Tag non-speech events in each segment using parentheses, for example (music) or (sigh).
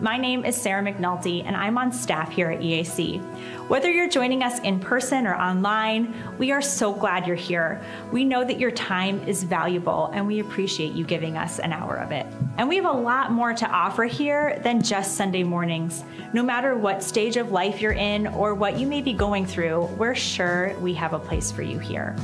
My name is Sarah McNulty, and I'm on staff here at EAC. Whether you're joining us in person or online, we are so glad you're here. We know that your time is valuable, and we appreciate you giving us an hour of it. And we have a lot more to offer here than just Sunday mornings. No matter what stage of life you're in or what you may be going through, we're sure we have a place for you here.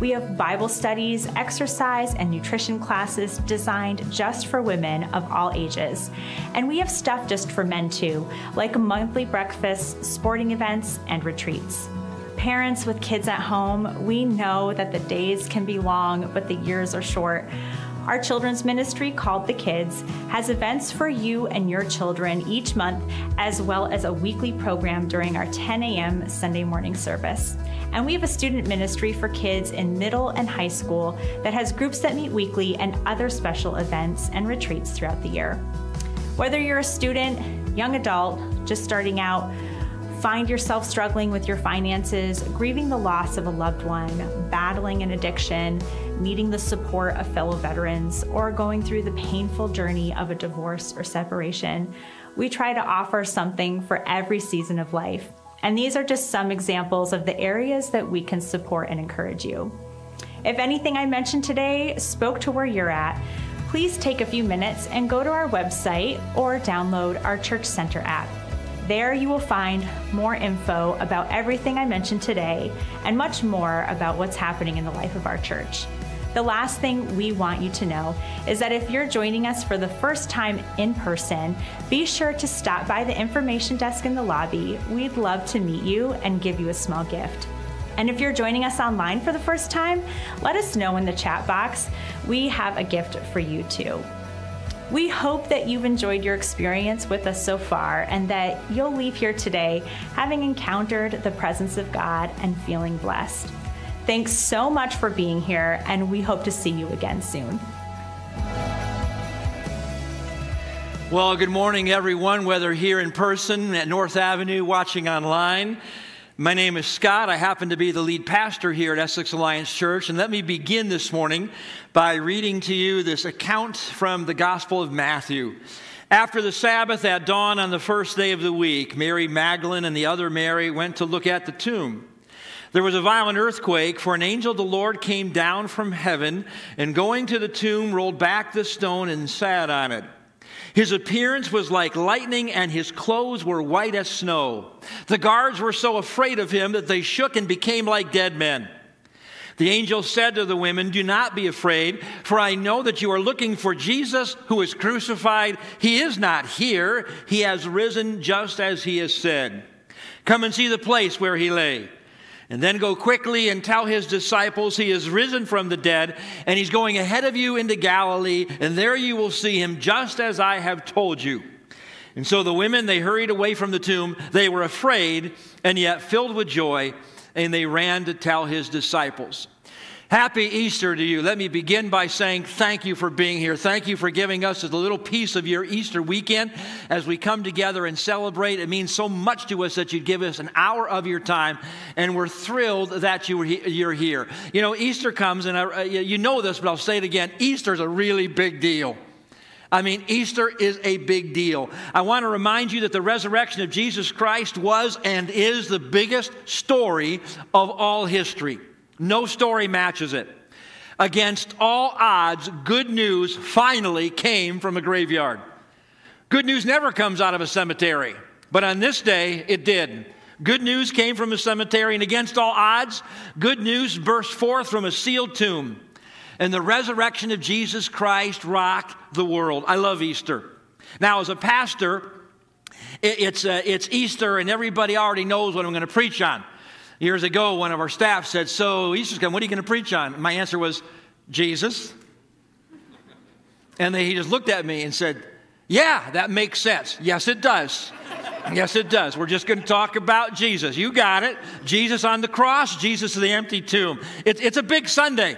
We have Bible studies, exercise, and nutrition classes designed just for women of all ages. And we have stuff just for men too, like monthly breakfasts, sporting events, and retreats. Parents with kids at home, we know that the days can be long, but the years are short. Our children's ministry, called The Kids, has events for you and your children each month, as well as a weekly program during our 10 a.m. Sunday morning service. And we have a student ministry for kids in middle and high school that has groups that meet weekly and other special events and retreats throughout the year. Whether you're a student, young adult, just starting out, find yourself struggling with your finances, grieving the loss of a loved one, battling an addiction, needing the support of fellow veterans, or going through the painful journey of a divorce or separation, we try to offer something for every season of life. And these are just some examples of the areas that we can support and encourage you. If anything I mentioned today spoke to where you're at, please take a few minutes and go to our website or download our Church Center app. There you will find more info about everything I mentioned today and much more about what's happening in the life of our church. The last thing we want you to know is that if you're joining us for the first time in person, be sure to stop by the information desk in the lobby. We'd love to meet you and give you a small gift. And if you're joining us online for the first time, let us know in the chat box. We have a gift for you too. We hope that you've enjoyed your experience with us so far and that you'll leave here today having encountered the presence of God and feeling blessed. Thanks so much for being here, and we hope to see you again soon. Well, good morning, everyone, whether here in person at North Avenue, watching online. My name is Scott. I happen to be the lead pastor here at Essex Alliance Church. And let me begin this morning by reading to you this account from the Gospel of Matthew. After the Sabbath at dawn on the first day of the week, Mary Magdalene and the other Mary went to look at the tomb. There was a violent earthquake, for an angel of the Lord came down from heaven and going to the tomb rolled back the stone and sat on it. His appearance was like lightning, and his clothes were white as snow. The guards were so afraid of him that they shook and became like dead men. The angel said to the women, Do not be afraid, for I know that you are looking for Jesus who is crucified. He is not here, he has risen just as he has said. Come and see the place where he lay. And then go quickly and tell his disciples he is risen from the dead, and he's going ahead of you into Galilee, and there you will see him just as I have told you. And so the women, they hurried away from the tomb. They were afraid and yet filled with joy, and they ran to tell his disciples. Happy Easter to you. Let me begin by saying thank you for being here. Thank you for giving us a little piece of your Easter weekend as we come together and celebrate. It means so much to us that you'd give us an hour of your time, and we're thrilled that you you're here. You know, Easter comes, and I, uh, you know this, but I'll say it again Easter is a really big deal. I mean, Easter is a big deal. I want to remind you that the resurrection of Jesus Christ was and is the biggest story of all history. No story matches it. Against all odds, good news finally came from a graveyard. Good news never comes out of a cemetery, but on this day it did. Good news came from a cemetery, and against all odds, good news burst forth from a sealed tomb. And the resurrection of Jesus Christ rocked the world. I love Easter. Now, as a pastor, it's, uh, it's Easter, and everybody already knows what I'm going to preach on. Years ago, one of our staff said, So, Easter's coming, what are you going to preach on? My answer was, Jesus. And he just looked at me and said, Yeah, that makes sense. Yes, it does. yes, it does. We're just going to talk about Jesus. You got it. Jesus on the cross, Jesus in the empty tomb. It, it's a big Sunday.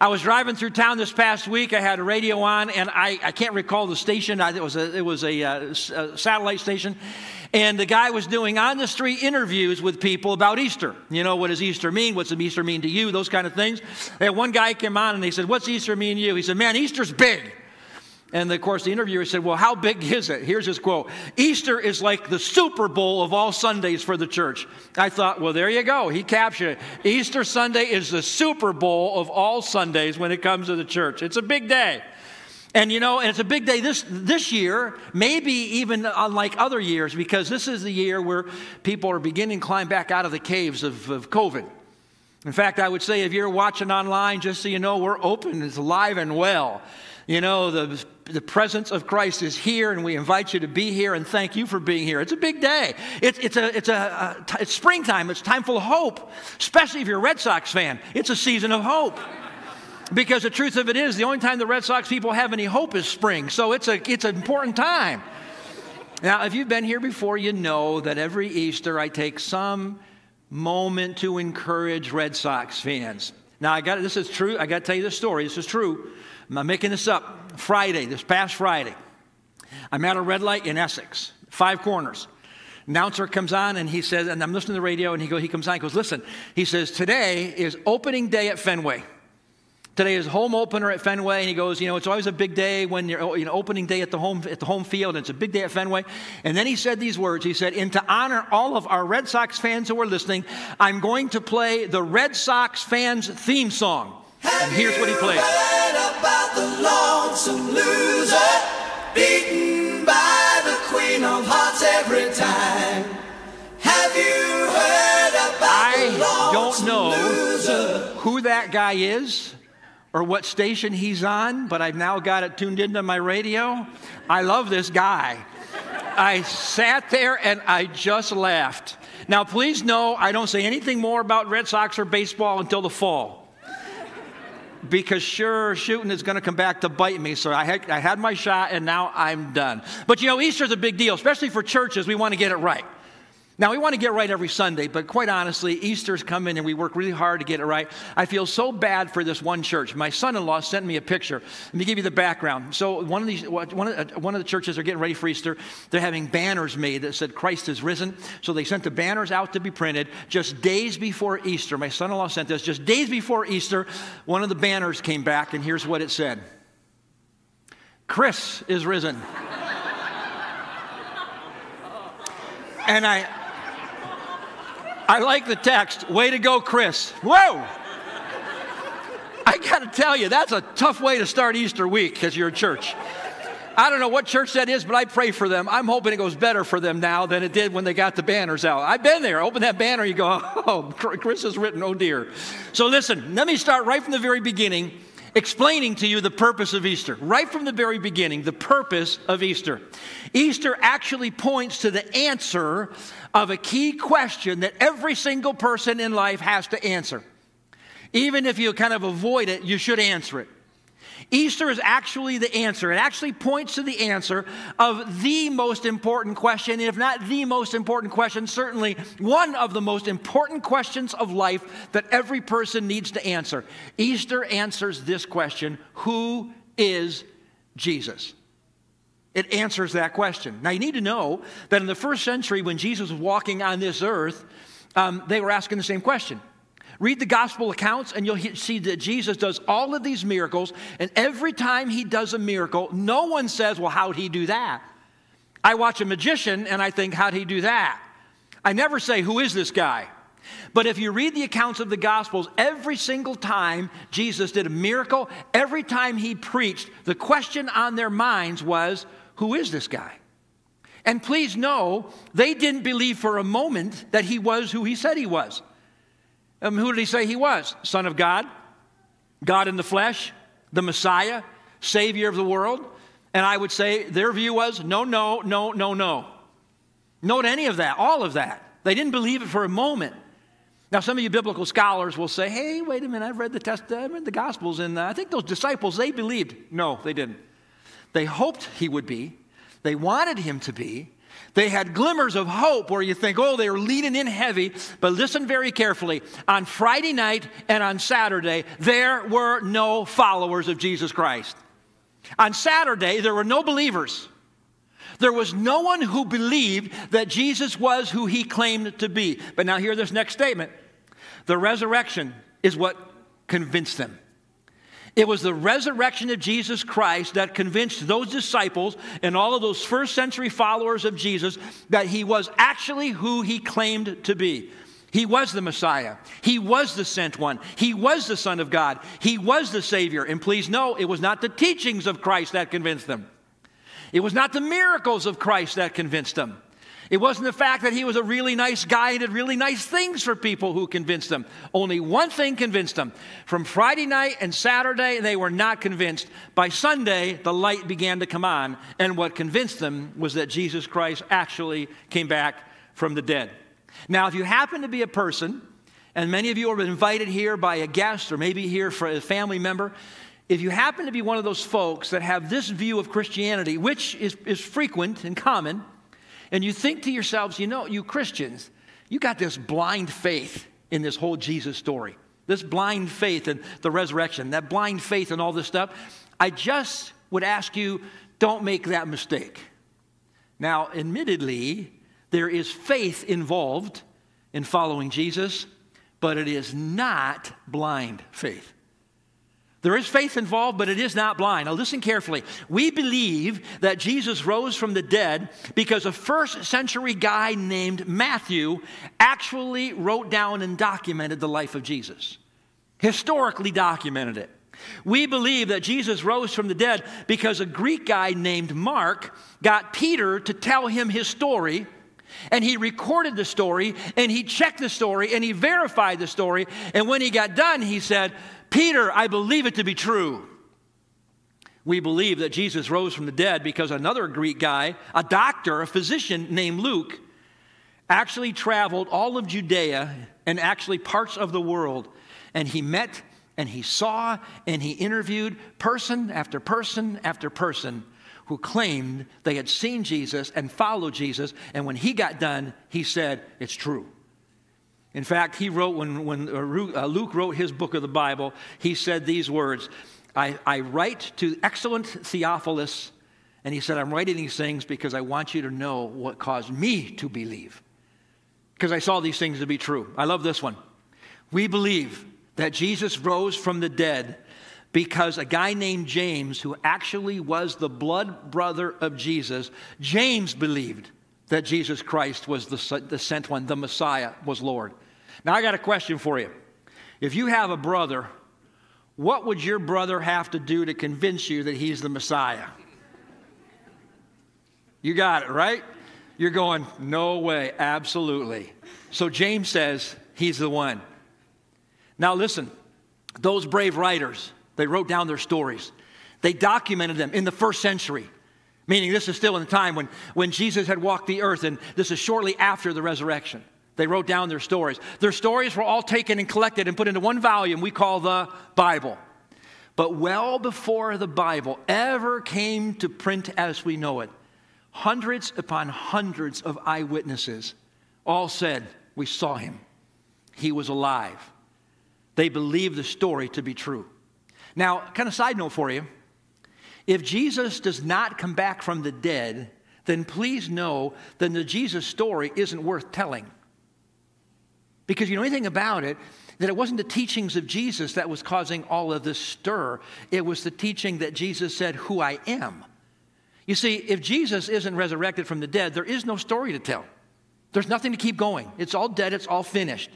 I was driving through town this past week. I had a radio on, and I, I can't recall the station. it was a, it was a, uh, a satellite station. And the guy was doing on the street interviews with people about Easter. You know, what does Easter mean? What's Easter mean to you? Those kind of things. And one guy came on and he said, What's Easter mean to you? He said, Man, Easter's big. And of course, the interviewer said, Well, how big (laughs) is it? Here's his quote Easter is like the Super Bowl of all Sundays for the church. I thought, Well, there you go. He captured it. Easter Sunday is the Super Bowl of all Sundays when it comes to the church. It's a big day. And you know, and it's a big day this, this year, maybe even unlike other years, because this is the year where people are beginning to climb back out of the caves of, of COVID. In fact, I would say if you're watching online, just so you know, we're open, it's alive and well. You know, the, the presence of Christ is here, and we invite you to be here, and thank you for being here. It's a big day. It's, it's, a, it's, a, uh, a, it's springtime. It's time full of hope, especially if you're a Red Sox fan. It's a season of hope. Because the truth of it is, the only time the Red Sox people have any hope is spring. So it's, a, it's an important time. Now, if you've been here before, you know that every Easter I take some moment to encourage Red Sox fans. Now, I got this is true. I got to tell you this story. This is true. I'm not making this up. Friday, this past Friday, I'm at a red light in Essex, Five Corners. Announcer comes on and he says, and I'm listening to the radio, and he go, he comes on, he goes, listen, he says, today is opening day at Fenway. Today is home opener at Fenway, and he goes, you know, it's always a big day when you're, you know, opening day at the home at the home field, and it's a big day at Fenway. And then he said these words. He said, "And to honor all of our Red Sox fans who are listening, I'm going to play the Red Sox fans theme song." Have and here's what he played. about the lonesome loser, beaten by the queen of hearts every time? Have you heard about I don't know loser? who that guy is or what station he's on, but I've now got it tuned into my radio. I love this guy. I sat there and I just laughed. Now, please know I don't say anything more about Red Sox or baseball until the fall. Because sure, shooting is going to come back to bite me. So I had, I had my shot and now I'm done. But you know, Easter's a big deal, especially for churches. We want to get it right. Now, we want to get right every Sunday, but quite honestly, Easter's coming and we work really hard to get it right. I feel so bad for this one church. My son in law sent me a picture. Let me give you the background. So, one of, these, one, of, uh, one of the churches are getting ready for Easter. They're having banners made that said, Christ is risen. So, they sent the banners out to be printed just days before Easter. My son in law sent this. Just days before Easter, one of the banners came back, and here's what it said Chris is risen. (laughs) and I, I like the text. Way to go, Chris. Whoa! I got to tell you, that's a tough way to start Easter week because you're a church. I don't know what church that is, but I pray for them. I'm hoping it goes better for them now than it did when they got the banners out. I've been there. Open that banner, you go, (laughs) oh, Chris has written, oh dear. So listen, let me start right from the very beginning explaining to you the purpose of Easter. Right from the very beginning, the purpose of Easter. Easter actually points to the answer of a key question that every single person in life has to answer. Even if you kind of avoid it, you should answer it. Easter is actually the answer. It actually points to the answer of the most important question, if not the most important question, certainly one of the most important questions of life that every person needs to answer. Easter answers this question Who is Jesus? It answers that question. Now, you need to know that in the first century, when Jesus was walking on this earth, um, they were asking the same question Read the gospel accounts, and you'll see that Jesus does all of these miracles. And every time he does a miracle, no one says, Well, how'd he do that? I watch a magician and I think, How'd he do that? I never say, Who is this guy? But if you read the accounts of the Gospels, every single time Jesus did a miracle, every time he preached, the question on their minds was, Who is this guy? And please know, they didn't believe for a moment that he was who he said he was. Um, who did he say he was? Son of God, God in the flesh, the Messiah, Savior of the world. And I would say their view was no, no, no, no, no. No to any of that, all of that. They didn't believe it for a moment. Now, some of you biblical scholars will say, hey, wait a minute, I've read the, test, I've read the Gospels, and I think those disciples, they believed. No, they didn't. They hoped he would be, they wanted him to be, they had glimmers of hope where you think, oh, they were leaning in heavy. But listen very carefully. On Friday night and on Saturday, there were no followers of Jesus Christ. On Saturday, there were no believers. There was no one who believed that Jesus was who he claimed to be. But now, hear this next statement the resurrection is what convinced them. It was the resurrection of Jesus Christ that convinced those disciples and all of those first century followers of Jesus that he was actually who he claimed to be. He was the Messiah. He was the sent one. He was the Son of God. He was the Savior. And please know, it was not the teachings of Christ that convinced them. It was not the miracles of Christ that convinced them. It wasn't the fact that he was a really nice guy and did really nice things for people who convinced them. Only one thing convinced them. From Friday night and Saturday, they were not convinced. By Sunday, the light began to come on, and what convinced them was that Jesus Christ actually came back from the dead. Now, if you happen to be a person, and many of you are invited here by a guest or maybe here for a family member, if you happen to be one of those folks that have this view of Christianity, which is, is frequent and common, and you think to yourselves, you know, you Christians, you got this blind faith in this whole Jesus story, this blind faith in the resurrection, that blind faith in all this stuff. I just would ask you, don't make that mistake. Now, admittedly, there is faith involved in following Jesus, but it is not blind faith. There is faith involved, but it is not blind. Now, listen carefully. We believe that Jesus rose from the dead because a first century guy named Matthew actually wrote down and documented the life of Jesus, historically documented it. We believe that Jesus rose from the dead because a Greek guy named Mark got Peter to tell him his story. And he recorded the story, and he checked the story, and he verified the story. And when he got done, he said, Peter, I believe it to be true. We believe that Jesus rose from the dead because another Greek guy, a doctor, a physician named Luke, actually traveled all of Judea and actually parts of the world. And he met and he saw and he interviewed person after person after person who claimed they had seen Jesus and followed Jesus. And when he got done, he said, It's true. In fact, he wrote, when, when uh, uh, Luke wrote his book of the Bible, he said these words I, I write to excellent Theophilus, and he said, I'm writing these things because I want you to know what caused me to believe. Because I saw these things to be true. I love this one. We believe that Jesus rose from the dead because a guy named James, who actually was the blood brother of Jesus, James believed that Jesus Christ was the, the sent one, the Messiah was Lord. Now, I got a question for you. If you have a brother, what would your brother have to do to convince you that he's the Messiah? You got it, right? You're going, no way, absolutely. So James says he's the one. Now, listen, those brave writers, they wrote down their stories, they documented them in the first century. Meaning, this is still in the time when, when Jesus had walked the earth, and this is shortly after the resurrection. They wrote down their stories. Their stories were all taken and collected and put into one volume we call the Bible. But well before the Bible ever came to print as we know it, hundreds upon hundreds of eyewitnesses all said, We saw him. He was alive. They believed the story to be true. Now, kind of side note for you if Jesus does not come back from the dead, then please know that the Jesus story isn't worth telling. Because you know anything about it, that it wasn't the teachings of Jesus that was causing all of this stir. It was the teaching that Jesus said, Who I am. You see, if Jesus isn't resurrected from the dead, there is no story to tell. There's nothing to keep going. It's all dead, it's all finished.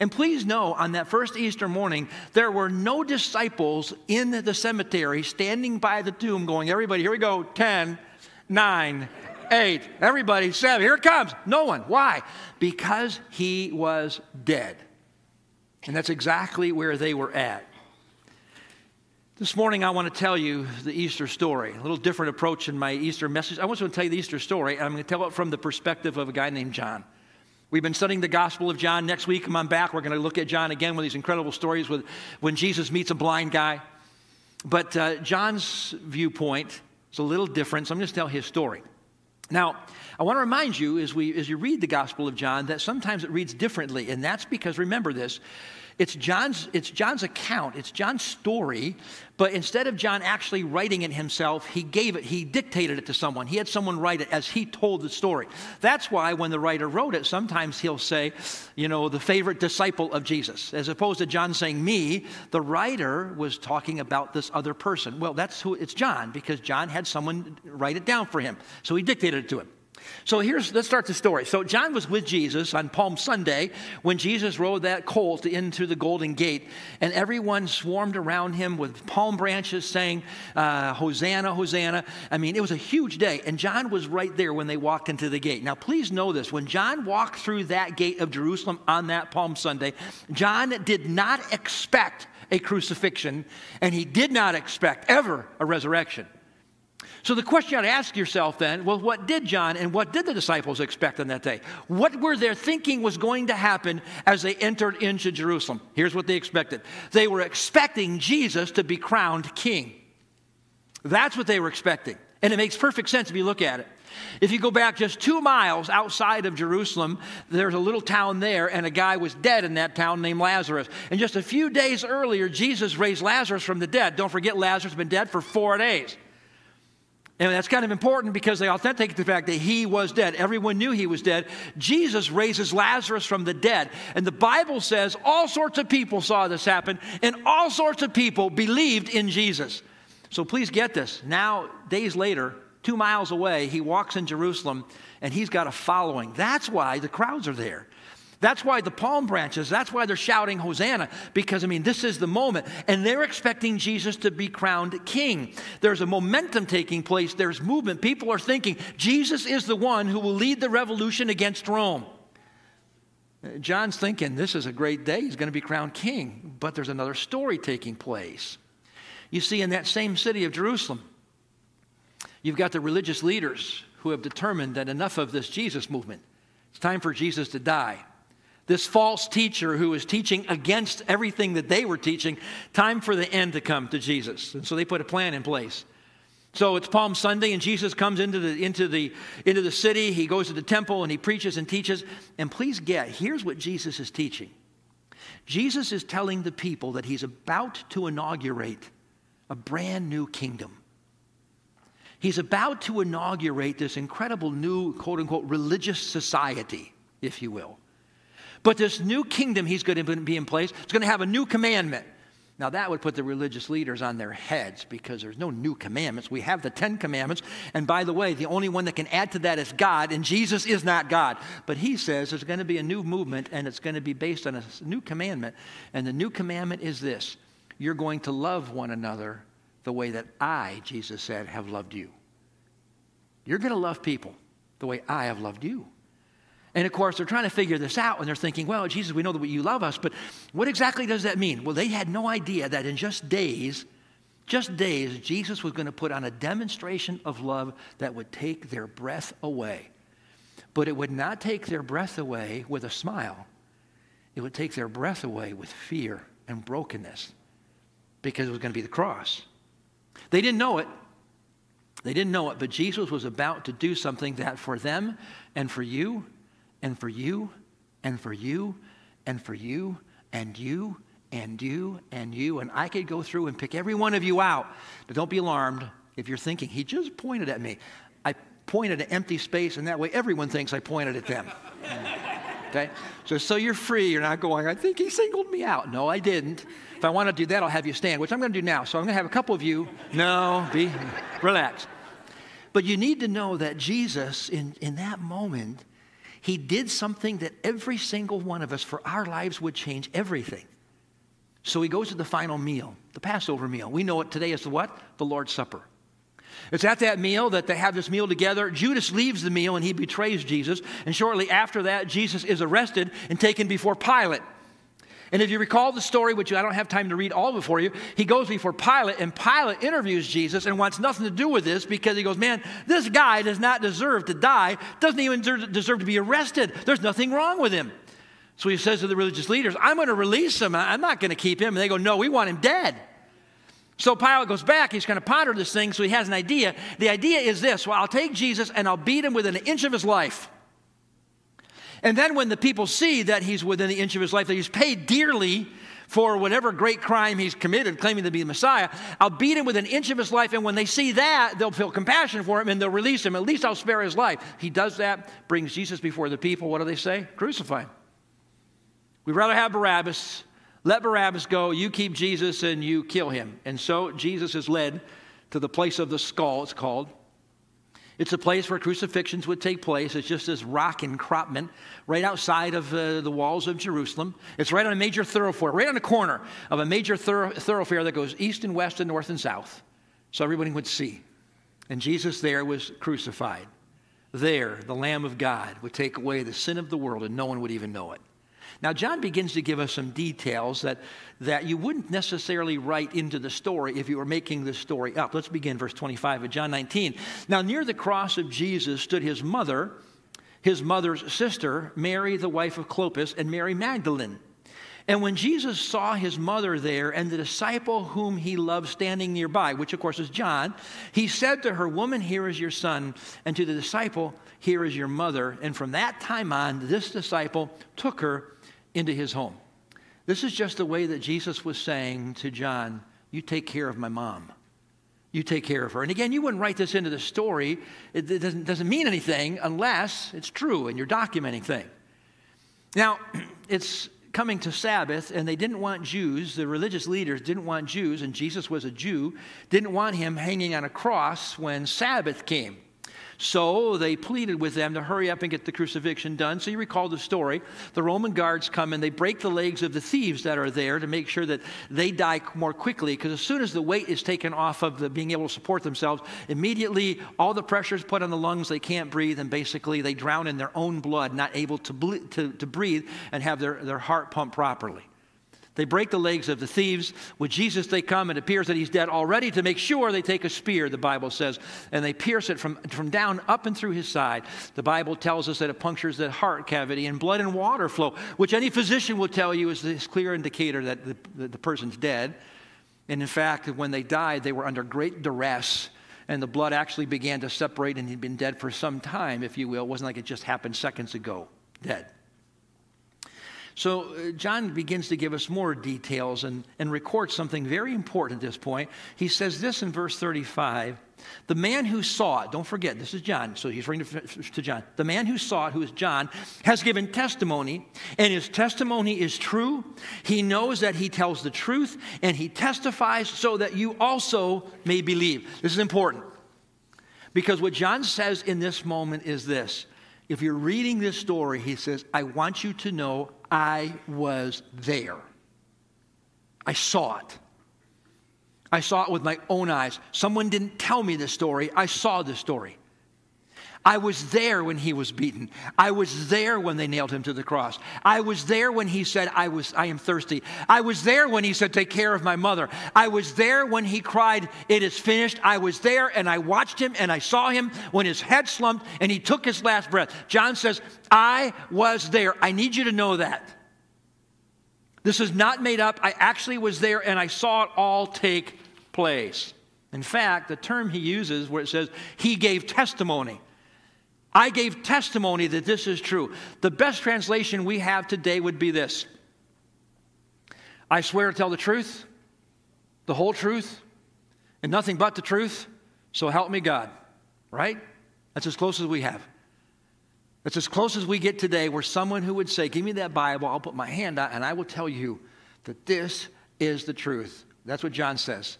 And please know, on that first Easter morning, there were no disciples in the cemetery standing by the tomb going, Everybody, here we go, 10, 9, eight, everybody, seven, here it comes. No one. Why? Because he was dead. And that's exactly where they were at. This morning, I want to tell you the Easter story. A little different approach in my Easter message. I want to tell you the Easter story. I'm going to tell it from the perspective of a guy named John. We've been studying the Gospel of John. Next week, I'm back. We're going to look at John again with these incredible stories with when Jesus meets a blind guy. But uh, John's viewpoint is a little different, so I'm going to tell his story. Now, I want to remind you as, we, as you read the Gospel of John that sometimes it reads differently, and that's because, remember this, It's John's, it's John's account, it's John's story, but instead of John actually writing it himself, he gave it, he dictated it to someone. He had someone write it as he told the story. That's why when the writer wrote it, sometimes he'll say, you know, the favorite disciple of Jesus. As opposed to John saying me, the writer was talking about this other person. Well, that's who it's John, because John had someone write it down for him. So he dictated it to him. So here's, let's start the story. So John was with Jesus on Palm Sunday when Jesus rode that colt into the Golden Gate, and everyone swarmed around him with palm branches saying, uh, Hosanna, Hosanna. I mean, it was a huge day, and John was right there when they walked into the gate. Now, please know this when John walked through that gate of Jerusalem on that Palm Sunday, John did not expect a crucifixion, and he did not expect ever a resurrection. So the question you ought to ask yourself then, well, what did John and what did the disciples expect on that day? What were their thinking was going to happen as they entered into Jerusalem? Here's what they expected. They were expecting Jesus to be crowned king. That's what they were expecting. And it makes perfect sense if you look at it. If you go back just two miles outside of Jerusalem, there's a little town there, and a guy was dead in that town named Lazarus. And just a few days earlier, Jesus raised Lazarus from the dead. Don't forget, Lazarus has been dead for four days. And that's kind of important because they authenticate the fact that he was dead. Everyone knew he was dead. Jesus raises Lazarus from the dead. And the Bible says all sorts of people saw this happen, and all sorts of people believed in Jesus. So please get this. Now, days later, two miles away, he walks in Jerusalem and he's got a following. That's why the crowds are there. That's why the palm branches, that's why they're shouting Hosanna, because I mean, this is the moment. And they're expecting Jesus to be crowned king. There's a momentum taking place, there's movement. People are thinking Jesus is the one who will lead the revolution against Rome. John's thinking this is a great day, he's going to be crowned king. But there's another story taking place. You see, in that same city of Jerusalem, you've got the religious leaders who have determined that enough of this Jesus movement. It's time for Jesus to die this false teacher who was teaching against everything that they were teaching, time for the end to come to Jesus. And so they put a plan in place. So it's Palm Sunday, and Jesus comes into the, into, the, into the city. He goes to the temple and he preaches and teaches. And please get, here's what Jesus is teaching Jesus is telling the people that he's about to inaugurate a brand new kingdom. He's about to inaugurate this incredible new, quote unquote, religious society, if you will. But this new kingdom he's going to be in place, it's going to have a new commandment. Now, that would put the religious leaders on their heads because there's no new commandments. We have the Ten Commandments. And by the way, the only one that can add to that is God, and Jesus is not God. But he says there's going to be a new movement, and it's going to be based on a new commandment. And the new commandment is this you're going to love one another the way that I, Jesus said, have loved you. You're going to love people the way I have loved you. And of course, they're trying to figure this out and they're thinking, well, Jesus, we know that you love us, but what exactly does that mean? Well, they had no idea that in just days, just days, Jesus was going to put on a demonstration of love that would take their breath away. But it would not take their breath away with a smile, it would take their breath away with fear and brokenness because it was going to be the cross. They didn't know it. They didn't know it, but Jesus was about to do something that for them and for you and for you and for you and for you and you and you and you. And I could go through and pick every one of you out. But don't be alarmed if you're thinking, he just pointed at me. I pointed at empty space, and that way everyone thinks I pointed at them. (laughs) okay? So, so you're free. You're not going, I think he singled me out. No, I didn't. If I want to do that, I'll have you stand, which I'm going to do now. So I'm going to have a couple of you. No, be relaxed. But you need to know that Jesus, in, in that moment, he did something that every single one of us for our lives would change everything. So he goes to the final meal, the Passover meal. We know it today as the what? The Lord's Supper. It's at that meal that they have this meal together. Judas leaves the meal and he betrays Jesus. And shortly after that, Jesus is arrested and taken before Pilate. And if you recall the story, which I don't have time to read all of you, he goes before Pilate, and Pilate interviews Jesus and wants nothing to do with this because he goes, Man, this guy does not deserve to die, doesn't even deserve to be arrested. There's nothing wrong with him. So he says to the religious leaders, I'm going to release him. I'm not going to keep him. And they go, No, we want him dead. So Pilate goes back. He's going to ponder this thing, so he has an idea. The idea is this well, I'll take Jesus and I'll beat him within an inch of his life. And then when the people see that he's within the inch of his life, that he's paid dearly for whatever great crime he's committed, claiming to be the Messiah, I'll beat him with an inch of his life. And when they see that, they'll feel compassion for him and they'll release him. At least I'll spare his life. He does that, brings Jesus before the people. What do they say? Crucify him. We'd rather have Barabbas. Let Barabbas go. You keep Jesus and you kill him. And so Jesus is led to the place of the skull, it's called. It's a place where crucifixions would take place. It's just this rock encroachment right outside of uh, the walls of Jerusalem. It's right on a major thoroughfare, right on the corner of a major thoroughfare that goes east and west and north and south, so everybody would see. And Jesus there was crucified. There, the Lamb of God would take away the sin of the world, and no one would even know it. Now, John begins to give us some details that, that you wouldn't necessarily write into the story if you were making the story up. Let's begin verse 25 of John 19. Now, near the cross of Jesus stood his mother, his mother's sister, Mary, the wife of Clopas, and Mary Magdalene. And when Jesus saw his mother there and the disciple whom he loved standing nearby, which of course is John, he said to her, Woman, here is your son, and to the disciple, Here is your mother. And from that time on, this disciple took her into his home. This is just the way that Jesus was saying to John, You take care of my mom. You take care of her. And again, you wouldn't write this into the story. It doesn't, doesn't mean anything unless it's true and you're documenting things. Now, (clears throat) it's coming to Sabbath, and they didn't want Jews, the religious leaders didn't want Jews, and Jesus was a Jew, didn't want him hanging on a cross when Sabbath came. So they pleaded with them to hurry up and get the crucifixion done. So you recall the story. The Roman guards come and they break the legs of the thieves that are there to make sure that they die more quickly. Because as soon as the weight is taken off of the being able to support themselves, immediately all the pressure is put on the lungs. They can't breathe, and basically they drown in their own blood, not able to, to, to breathe and have their, their heart pump properly. They break the legs of the thieves. With Jesus, they come. And it appears that he's dead already. To make sure, they take a spear, the Bible says, and they pierce it from, from down up and through his side. The Bible tells us that it punctures the heart cavity, and blood and water flow, which any physician will tell you is this clear indicator that the, the, the person's dead. And in fact, when they died, they were under great duress and the blood actually began to separate and he'd been dead for some time, if you will. It wasn't like it just happened seconds ago, dead. So uh, John begins to give us more details and, and records something very important at this point. He says this in verse 35 The man who saw it, don't forget, this is John, so he's to, to John. The man who saw it, who is John, has given testimony, and his testimony is true. He knows that he tells the truth, and he testifies so that you also may believe. This is important. Because what John says in this moment is this if you're reading this story, he says, I want you to know I was there. I saw it. I saw it with my own eyes. Someone didn't tell me the story, I saw the story. I was there when he was beaten. I was there when they nailed him to the cross. I was there when he said, I, was, I am thirsty. I was there when he said, Take care of my mother. I was there when he cried, It is finished. I was there and I watched him and I saw him when his head slumped and he took his last breath. John says, I was there. I need you to know that. This is not made up. I actually was there and I saw it all take place. In fact, the term he uses where it says, He gave testimony. I gave testimony that this is true. The best translation we have today would be this I swear to tell the truth, the whole truth, and nothing but the truth, so help me God. Right? That's as close as we have. That's as close as we get today, where someone who would say, Give me that Bible, I'll put my hand out, and I will tell you that this is the truth. That's what John says.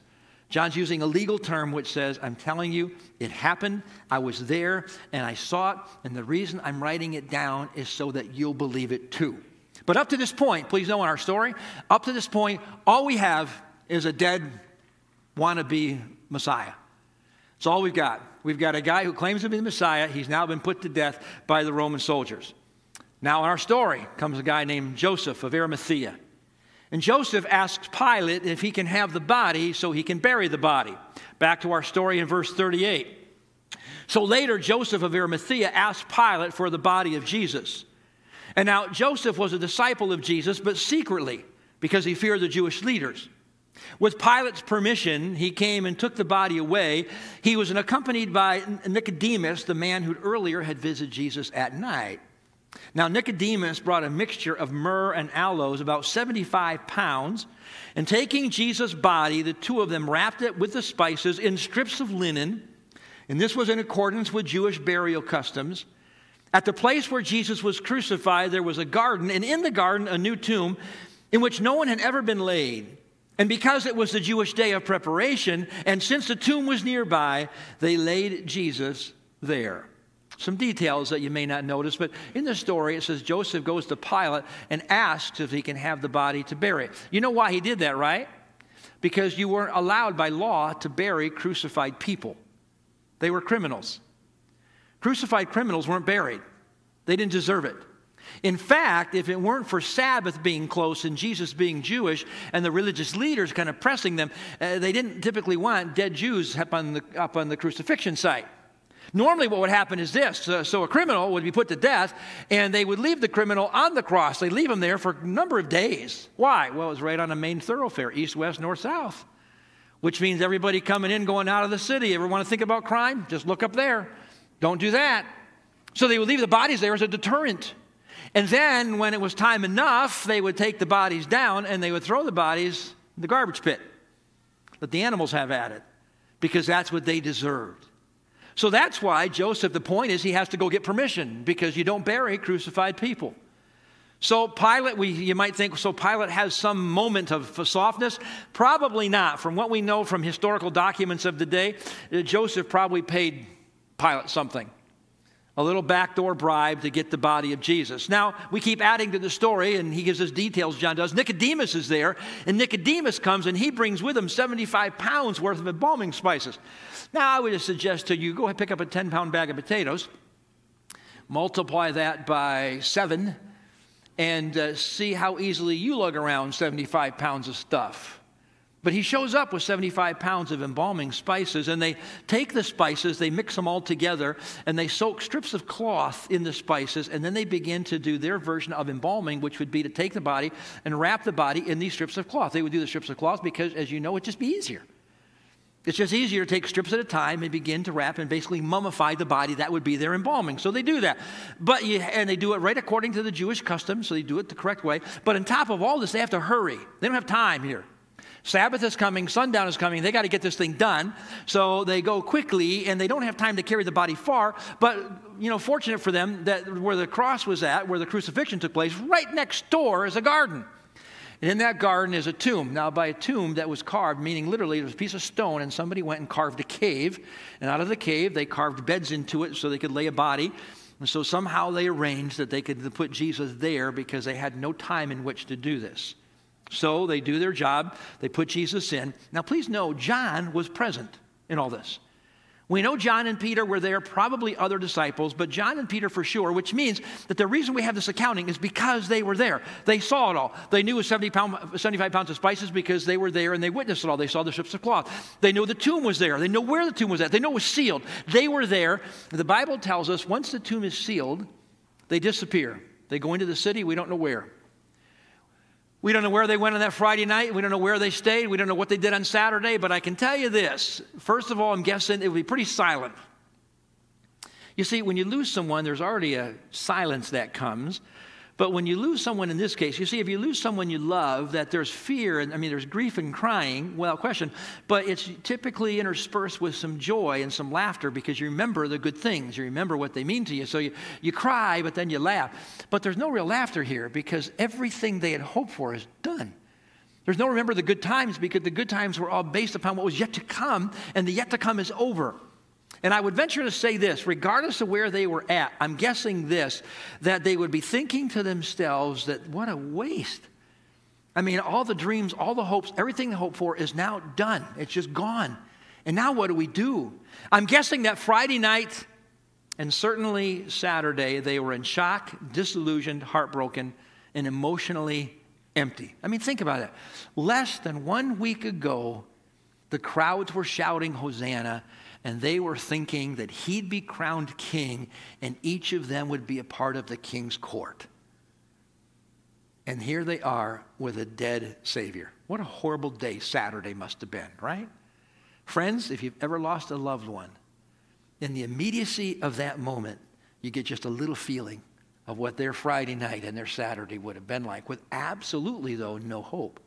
John's using a legal term which says, I'm telling you, it happened, I was there, and I saw it, and the reason I'm writing it down is so that you'll believe it too. But up to this point, please know in our story, up to this point, all we have is a dead wannabe Messiah. It's all we've got. We've got a guy who claims to be the Messiah. He's now been put to death by the Roman soldiers. Now, in our story comes a guy named Joseph of Arimathea. And Joseph asks Pilate if he can have the body so he can bury the body. Back to our story in verse 38. So later, Joseph of Arimathea asked Pilate for the body of Jesus. And now, Joseph was a disciple of Jesus, but secretly, because he feared the Jewish leaders. With Pilate's permission, he came and took the body away. He was accompanied by Nicodemus, the man who earlier had visited Jesus at night. Now, Nicodemus brought a mixture of myrrh and aloes, about 75 pounds, and taking Jesus' body, the two of them wrapped it with the spices in strips of linen, and this was in accordance with Jewish burial customs. At the place where Jesus was crucified, there was a garden, and in the garden, a new tomb in which no one had ever been laid. And because it was the Jewish day of preparation, and since the tomb was nearby, they laid Jesus there. Some details that you may not notice, but in the story it says Joseph goes to Pilate and asks if he can have the body to bury. You know why he did that, right? Because you weren't allowed by law to bury crucified people, they were criminals. Crucified criminals weren't buried, they didn't deserve it. In fact, if it weren't for Sabbath being close and Jesus being Jewish and the religious leaders kind of pressing them, uh, they didn't typically want dead Jews up on the, up on the crucifixion site. Normally, what would happen is this uh, so a criminal would be put to death, and they would leave the criminal on the cross. They leave him there for a number of days. Why? Well, it was right on a main thoroughfare east, west, north, south, which means everybody coming in, going out of the city. Ever want to think about crime? Just look up there. Don't do that. So they would leave the bodies there as a deterrent. And then, when it was time enough, they would take the bodies down and they would throw the bodies in the garbage pit. Let the animals have at it, because that's what they deserved. So that's why Joseph, the point is, he has to go get permission, because you don't bury crucified people. So Pilate, we, you might think, so Pilate has some moment of softness? Probably not. From what we know from historical documents of the day, uh, Joseph probably paid Pilate something a little backdoor bribe to get the body of Jesus. Now, we keep adding to the story, and he gives us details, John does. Nicodemus is there, and Nicodemus comes and he brings with him 75 pounds worth of embalming spices. Now, I would suggest to you go ahead pick up a 10 pound bag of potatoes, multiply that by seven, and uh, see how easily you lug around 75 pounds of stuff. But he shows up with 75 pounds of embalming spices, and they take the spices, they mix them all together, and they soak strips of cloth in the spices, and then they begin to do their version of embalming, which would be to take the body and wrap the body in these strips of cloth. They would do the strips of cloth because, as you know, it'd just be easier. It's just easier to take strips at a time and begin to wrap and basically mummify the body. That would be their embalming. So they do that. But you, and they do it right according to the Jewish custom, so they do it the correct way. But on top of all this, they have to hurry. They don't have time here. Sabbath is coming, sundown is coming, they got to get this thing done. So they go quickly and they don't have time to carry the body far. But, you know, fortunate for them that where the cross was at, where the crucifixion took place, right next door is a garden. And in that garden is a tomb. Now, by a tomb that was carved, meaning literally it was a piece of stone, and somebody went and carved a cave. And out of the cave, they carved beds into it so they could lay a body. And so somehow they arranged that they could put Jesus there because they had no time in which to do this. So they do their job, they put Jesus in. Now, please know, John was present in all this. We know John and Peter were there, probably other disciples, but John and Peter for sure, which means that the reason we have this accounting is because they were there. They saw it all. They knew it was 70 pound, 75 pounds of spices because they were there and they witnessed it all. They saw the strips of cloth. They knew the tomb was there. They know where the tomb was at. They know it was sealed. They were there. The Bible tells us once the tomb is sealed, they disappear. They go into the city, we don't know where. We don't know where they went on that Friday night. We don't know where they stayed. We don't know what they did on Saturday. But I can tell you this first of all, I'm guessing it would be pretty silent. You see, when you lose someone, there's already a silence that comes. But when you lose someone in this case, you see, if you lose someone you love, that there's fear, and I mean, there's grief and crying, without question, but it's typically interspersed with some joy and some laughter because you remember the good things. You remember what they mean to you. So you, you cry, but then you laugh. But there's no real laughter here because everything they had hoped for is done. There's no remember the good times because the good times were all based upon what was yet to come, and the yet to come is over. And I would venture to say this, regardless of where they were at, I'm guessing this, that they would be thinking to themselves that what a waste. I mean, all the dreams, all the hopes, everything they hoped for is now done. It's just gone. And now what do we do? I'm guessing that Friday night and certainly Saturday, they were in shock, disillusioned, heartbroken, and emotionally empty. I mean, think about it. Less than one week ago, the crowds were shouting Hosanna and they were thinking that he'd be crowned king and each of them would be a part of the king's court. And here they are with a dead Savior. What a horrible day Saturday must have been, right? Friends, if you've ever lost a loved one, in the immediacy of that moment, you get just a little feeling of what their Friday night and their Saturday would have been like, with absolutely, though, no hope.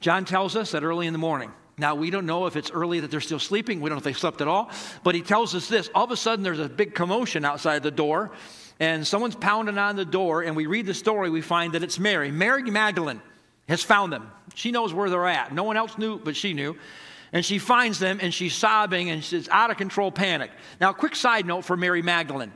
John tells us that early in the morning, now, we don't know if it's early that they're still sleeping. We don't know if they slept at all. But he tells us this all of a sudden, there's a big commotion outside the door, and someone's pounding on the door. And we read the story, we find that it's Mary. Mary Magdalene has found them. She knows where they're at. No one else knew, but she knew. And she finds them, and she's sobbing, and she's out of control panic. Now, quick side note for Mary Magdalene.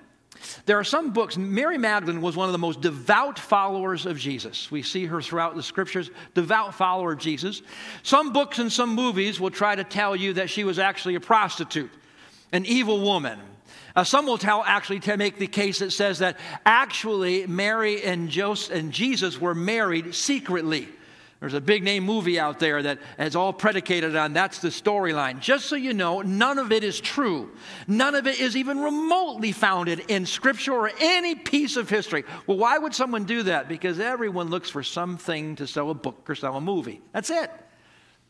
There are some books. Mary Magdalene was one of the most devout followers of Jesus. We see her throughout the scriptures, devout follower of Jesus. Some books and some movies will try to tell you that she was actually a prostitute, an evil woman. Uh, some will tell actually to make the case that says that actually Mary and Joseph and Jesus were married secretly. There's a big name movie out there that is all predicated on that's the storyline. Just so you know, none of it is true. None of it is even remotely founded in Scripture or any piece of history. Well, why would someone do that? Because everyone looks for something to sell a book or sell a movie. That's it.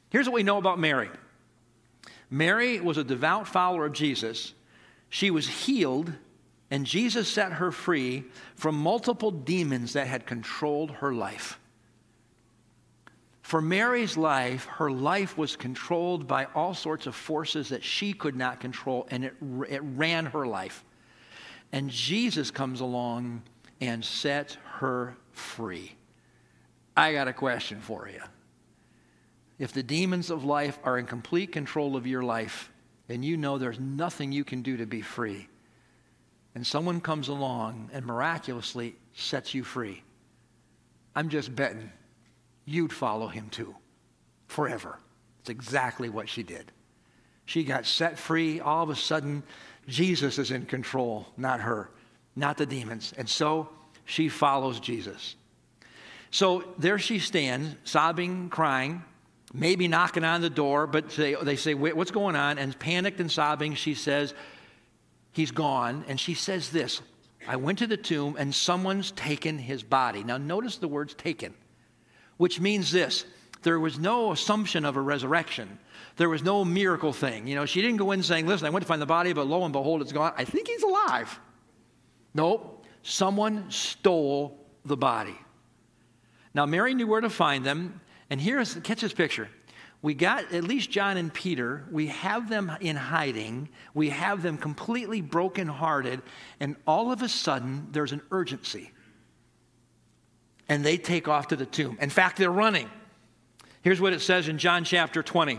Here's what we know about Mary Mary was a devout follower of Jesus. She was healed, and Jesus set her free from multiple demons that had controlled her life. For Mary's life, her life was controlled by all sorts of forces that she could not control, and it, it ran her life. And Jesus comes along and sets her free. I got a question for you. If the demons of life are in complete control of your life, and you know there's nothing you can do to be free, and someone comes along and miraculously sets you free, I'm just betting you'd follow him too forever. It's exactly what she did. She got set free. All of a sudden, Jesus is in control, not her, not the demons. And so she follows Jesus. So there she stands, sobbing, crying, maybe knocking on the door, but they, they say, What's going on? And panicked and sobbing, she says, He's gone. And she says this I went to the tomb and someone's taken his body. Now, notice the words taken which means this there was no assumption of a resurrection. There was no miracle thing. You know, she didn't go in saying, Listen, I went to find the body, but lo and behold, it's gone. I think he's alive. Nope. Someone stole the body. Now, Mary knew where to find them. And here's, catch this picture. We got at least John and Peter, we have them in hiding, we have them completely brokenhearted, and all of a sudden there's an urgency and they take off to the tomb. In fact, they're running. Here's what it says in John chapter 20.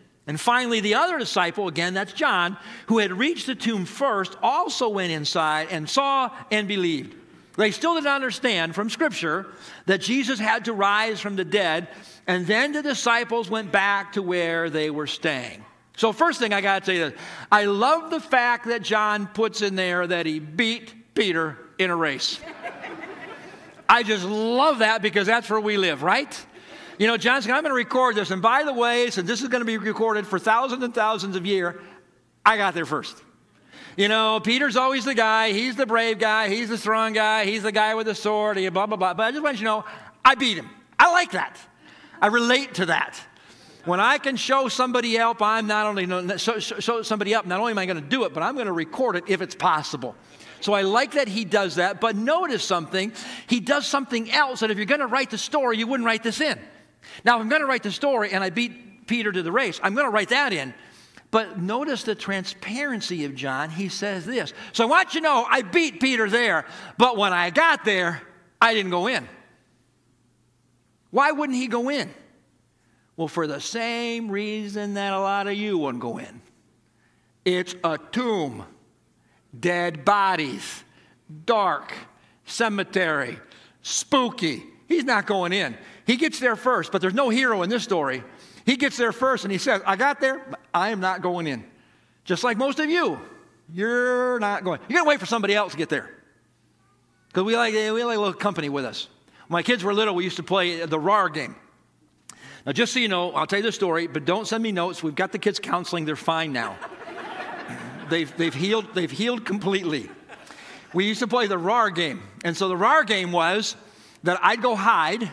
And finally, the other disciple, again, that's John, who had reached the tomb first, also went inside and saw and believed. They still didn't understand from Scripture that Jesus had to rise from the dead, and then the disciples went back to where they were staying. So, first thing I got to tell you, I love the fact that John puts in there that he beat Peter in a race. I just love that because that's where we live, right? You know, John's going, I'm going to record this. And by the way, since this is going to be recorded for thousands and thousands of years, I got there first. You know, Peter's always the guy. He's the brave guy. He's the strong guy. He's the guy with the sword. He blah, blah, blah. But I just want you to know, I beat him. I like that. I relate to that. When I can show somebody up, I'm not only show, show somebody up. Not only am I going to do it, but I'm going to record it if it's possible. So I like that he does that. But notice something. He does something else that if you're going to write the story, you wouldn't write this in. Now, I'm going to write the story and I beat Peter to the race, I'm going to write that in. But notice the transparency of John. He says this. So I want you to know I beat Peter there, but when I got there, I didn't go in. Why wouldn't he go in? Well, for the same reason that a lot of you wouldn't go in it's a tomb, dead bodies, dark, cemetery, spooky. He's not going in. He gets there first, but there's no hero in this story. He gets there first and he says, I got there, but I am not going in. Just like most of you, you're not going. You're going to wait for somebody else to get there. Because we like, we like a little company with us. When my kids were little, we used to play the RAR game. Now, just so you know, I'll tell you the story, but don't send me notes. We've got the kids counseling. They're fine now. (laughs) they've, they've, healed, they've healed completely. We used to play the RAR game. And so the RAR game was that I'd go hide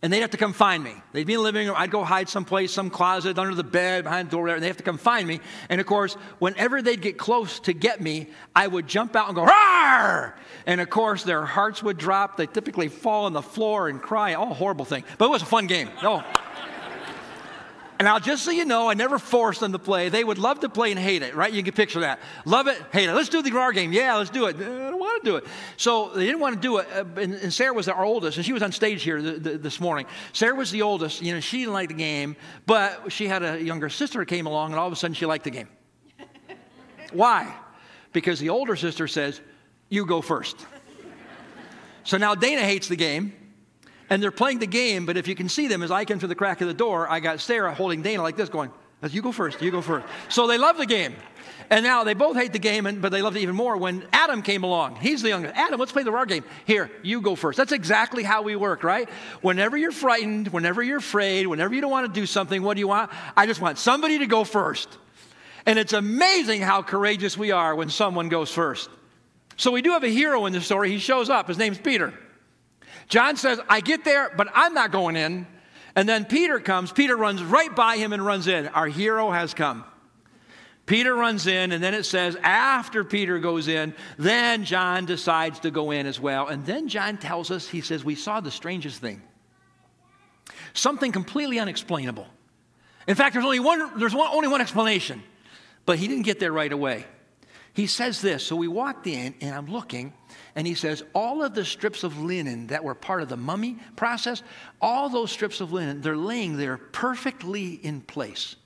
and they'd have to come find me. They'd be in the living room. I'd go hide someplace, some closet, under the bed, behind the door, and they'd have to come find me. And of course, whenever they'd get close to get me, I would jump out and go, Rawr! And of course, their hearts would drop. They typically fall on the floor and cry. All horrible thing. But it was a fun game. No. And now, just so you know, I never forced them to play. They would love to play and hate it, right? You can picture that. Love it, hate it. Let's do the RAR game. Yeah, let's do it. I don't want to do it. So they didn't want to do it. Uh, and Sarah was our oldest, and she was on stage here this morning. Sarah was the oldest. You know, she didn't like the game, but she had a younger sister who came along, and all of a sudden she liked the game. (laughs) Why? Because the older sister says, You go first. So now Dana hates the game and they're playing the game, but if you can see them as I come through the crack of the door, I got Sarah holding Dana like this, going, You go first, you go first. So they love the game. And now they both hate the game, and, but they loved it even more when Adam came along. He's the youngest. Adam, let's play the RAR game. Here, you go first. That's exactly how we work, right? Whenever you're frightened, whenever you're afraid, whenever you don't want to do something, what do you want? I just want somebody to go first. And it's amazing how courageous we are when someone goes first. So we do have a hero in the story. He shows up. His name's Peter. John says, I get there, but I'm not going in. And then Peter comes. Peter runs right by him and runs in. Our hero has come. Peter runs in, and then it says, after Peter goes in, then John decides to go in as well. And then John tells us, he says, We saw the strangest thing. Something completely unexplainable. In fact, there's only one, there's one, only one explanation, but he didn't get there right away. He says this So we walked in, and I'm looking, and he says, all of the strips of linen that were part of the mummy process, all those strips of linen, they're laying there perfectly in place.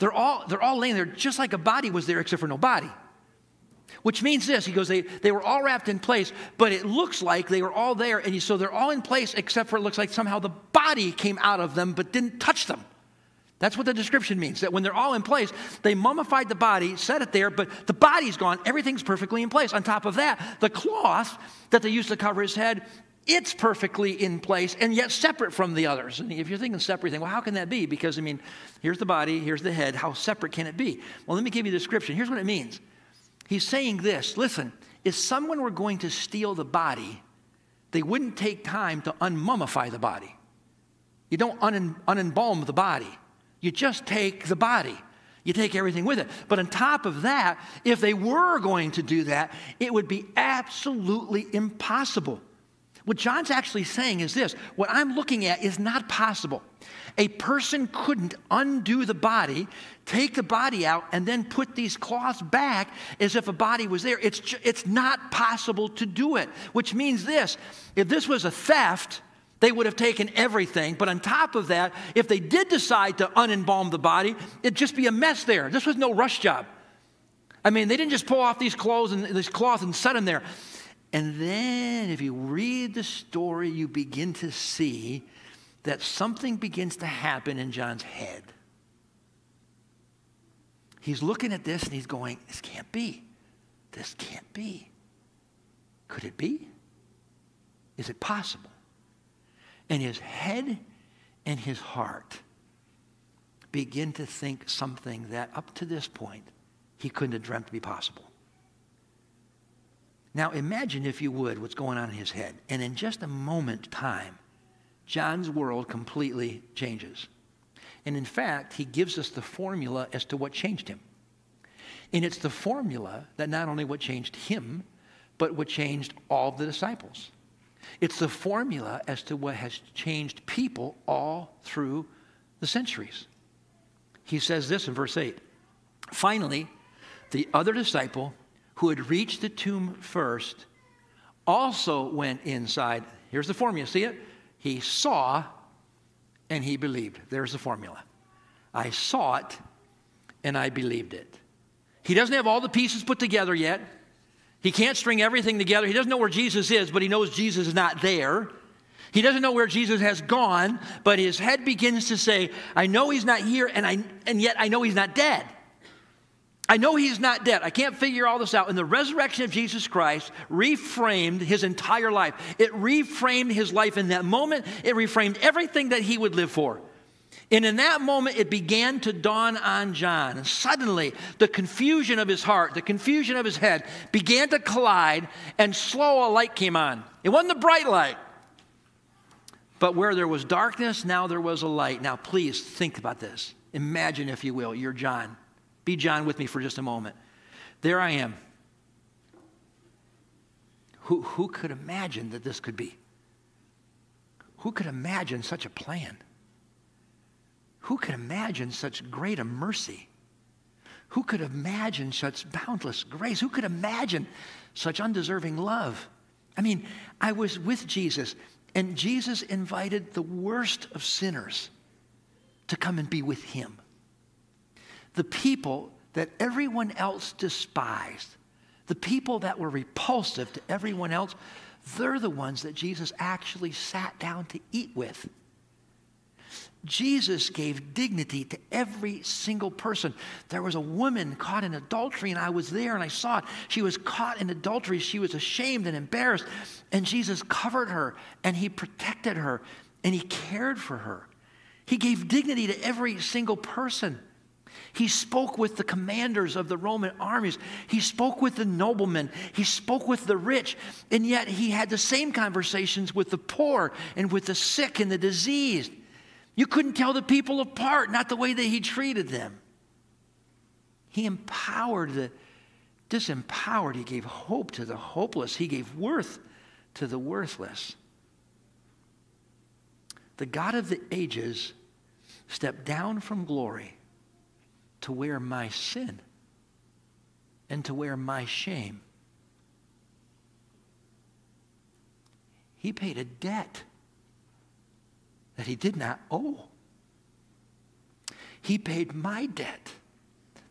They're all, they're all laying there just like a body was there, except for no body. Which means this, he goes, they, they were all wrapped in place, but it looks like they were all there, and so they're all in place, except for it looks like somehow the body came out of them but didn't touch them. That's what the description means. That when they're all in place, they mummified the body, set it there, but the body's gone. Everything's perfectly in place. On top of that, the cloth that they used to cover his head, it's perfectly in place and yet separate from the others. And if you're thinking separate, you think, well, how can that be? Because, I mean, here's the body, here's the head. How separate can it be? Well, let me give you the description. Here's what it means. He's saying this listen, if someone were going to steal the body, they wouldn't take time to unmummify the body. You don't un- unembalm the body. You just take the body. You take everything with it. But on top of that, if they were going to do that, it would be absolutely impossible. What John's actually saying is this what I'm looking at is not possible. A person couldn't undo the body, take the body out, and then put these cloths back as if a body was there. It's, it's not possible to do it, which means this if this was a theft, they would have taken everything. But on top of that, if they did decide to unembalm the body, it'd just be a mess there. This was no rush job. I mean, they didn't just pull off these clothes and this cloth and set them there. And then, if you read the story, you begin to see that something begins to happen in John's head. He's looking at this and he's going, This can't be. This can't be. Could it be? Is it possible? And his head and his heart begin to think something that up to this point he couldn't have dreamt to be possible. Now imagine, if you would, what's going on in his head. And in just a moment time, John's world completely changes. And in fact, he gives us the formula as to what changed him. And it's the formula that not only what changed him, but what changed all the disciples. It's the formula as to what has changed people all through the centuries. He says this in verse 8 Finally, the other disciple who had reached the tomb first also went inside. Here's the formula. See it? He saw and he believed. There's the formula. I saw it and I believed it. He doesn't have all the pieces put together yet. He can't string everything together. He doesn't know where Jesus is, but he knows Jesus is not there. He doesn't know where Jesus has gone, but his head begins to say, I know he's not here, and, I, and yet I know he's not dead. I know he's not dead. I can't figure all this out. And the resurrection of Jesus Christ reframed his entire life. It reframed his life in that moment. It reframed everything that he would live for. And in that moment, it began to dawn on John. And suddenly, the confusion of his heart, the confusion of his head began to collide, and slow a light came on. It wasn't a bright light, but where there was darkness, now there was a light. Now, please think about this. Imagine, if you will, you're John. Be John with me for just a moment. There I am. Who, who could imagine that this could be? Who could imagine such a plan? Who could imagine such great a mercy? Who could imagine such boundless grace? Who could imagine such undeserving love? I mean, I was with Jesus, and Jesus invited the worst of sinners to come and be with him the people that everyone else despised, the people that were repulsive to everyone else, they're the ones that Jesus actually sat down to eat with. Jesus gave dignity to every single person. There was a woman caught in adultery, and I was there and I saw it. She was caught in adultery. She was ashamed and embarrassed. And Jesus covered her and he protected her and he cared for her. He gave dignity to every single person. He spoke with the commanders of the Roman armies. He spoke with the noblemen. He spoke with the rich. And yet he had the same conversations with the poor and with the sick and the diseased. You couldn't tell the people apart, not the way that he treated them. He empowered the disempowered. He gave hope to the hopeless. He gave worth to the worthless. The God of the ages stepped down from glory to wear my sin and to wear my shame. He paid a debt that he did not owe. He paid my debt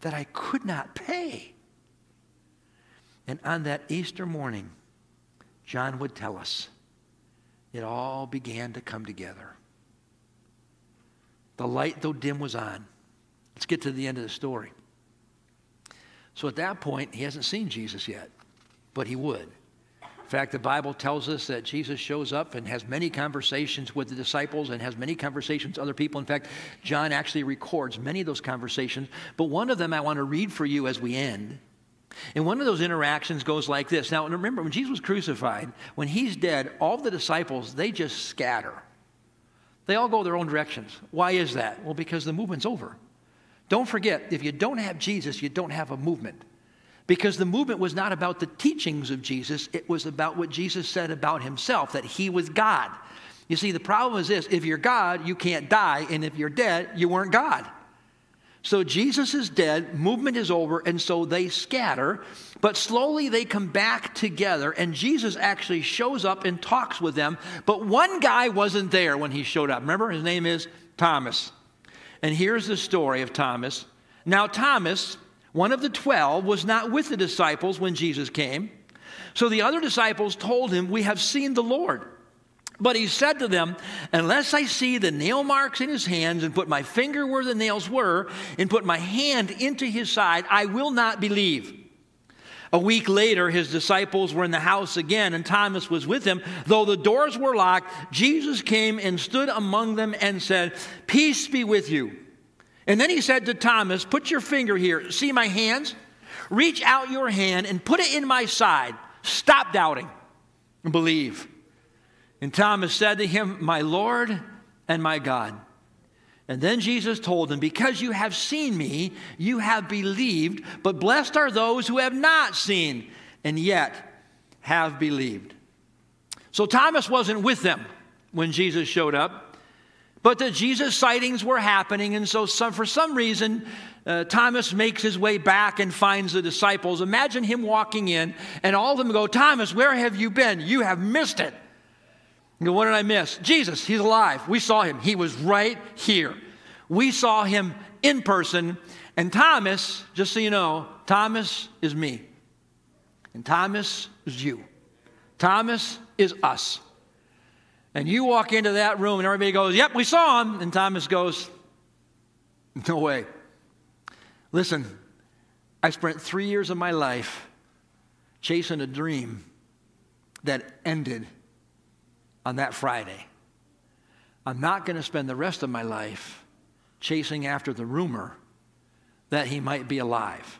that I could not pay. And on that Easter morning, John would tell us, it all began to come together. The light, though dim, was on. Let's get to the end of the story. So at that point, he hasn't seen Jesus yet, but he would. In fact, the Bible tells us that Jesus shows up and has many conversations with the disciples and has many conversations with other people. In fact, John actually records many of those conversations, but one of them I want to read for you as we end. And one of those interactions goes like this. Now, remember, when Jesus was crucified, when he's dead, all the disciples, they just scatter. They all go their own directions. Why is that? Well, because the movement's over. Don't forget, if you don't have Jesus, you don't have a movement. Because the movement was not about the teachings of Jesus, it was about what Jesus said about himself, that he was God. You see, the problem is this if you're God, you can't die, and if you're dead, you weren't God. So Jesus is dead, movement is over, and so they scatter, but slowly they come back together, and Jesus actually shows up and talks with them. But one guy wasn't there when he showed up. Remember, his name is Thomas. And here's the story of Thomas. Now, Thomas, one of the twelve, was not with the disciples when Jesus came. So the other disciples told him, We have seen the Lord. But he said to them, Unless I see the nail marks in his hands and put my finger where the nails were and put my hand into his side, I will not believe. A week later, his disciples were in the house again, and Thomas was with them. Though the doors were locked, Jesus came and stood among them and said, Peace be with you. And then he said to Thomas, Put your finger here. See my hands? Reach out your hand and put it in my side. Stop doubting and believe. And Thomas said to him, My Lord and my God. And then Jesus told him, Because you have seen me, you have believed, but blessed are those who have not seen and yet have believed. So Thomas wasn't with them when Jesus showed up, but the Jesus sightings were happening. And so, some, for some reason, uh, Thomas makes his way back and finds the disciples. Imagine him walking in, and all of them go, Thomas, where have you been? You have missed it. You go, what did I miss? Jesus, he's alive. We saw him. He was right here. We saw him in person. And Thomas, just so you know, Thomas is me. And Thomas is you. Thomas is us. And you walk into that room and everybody goes, Yep, we saw him. And Thomas goes, No way. Listen, I spent three years of my life chasing a dream that ended on that Friday. I'm not going to spend the rest of my life chasing after the rumor that he might be alive.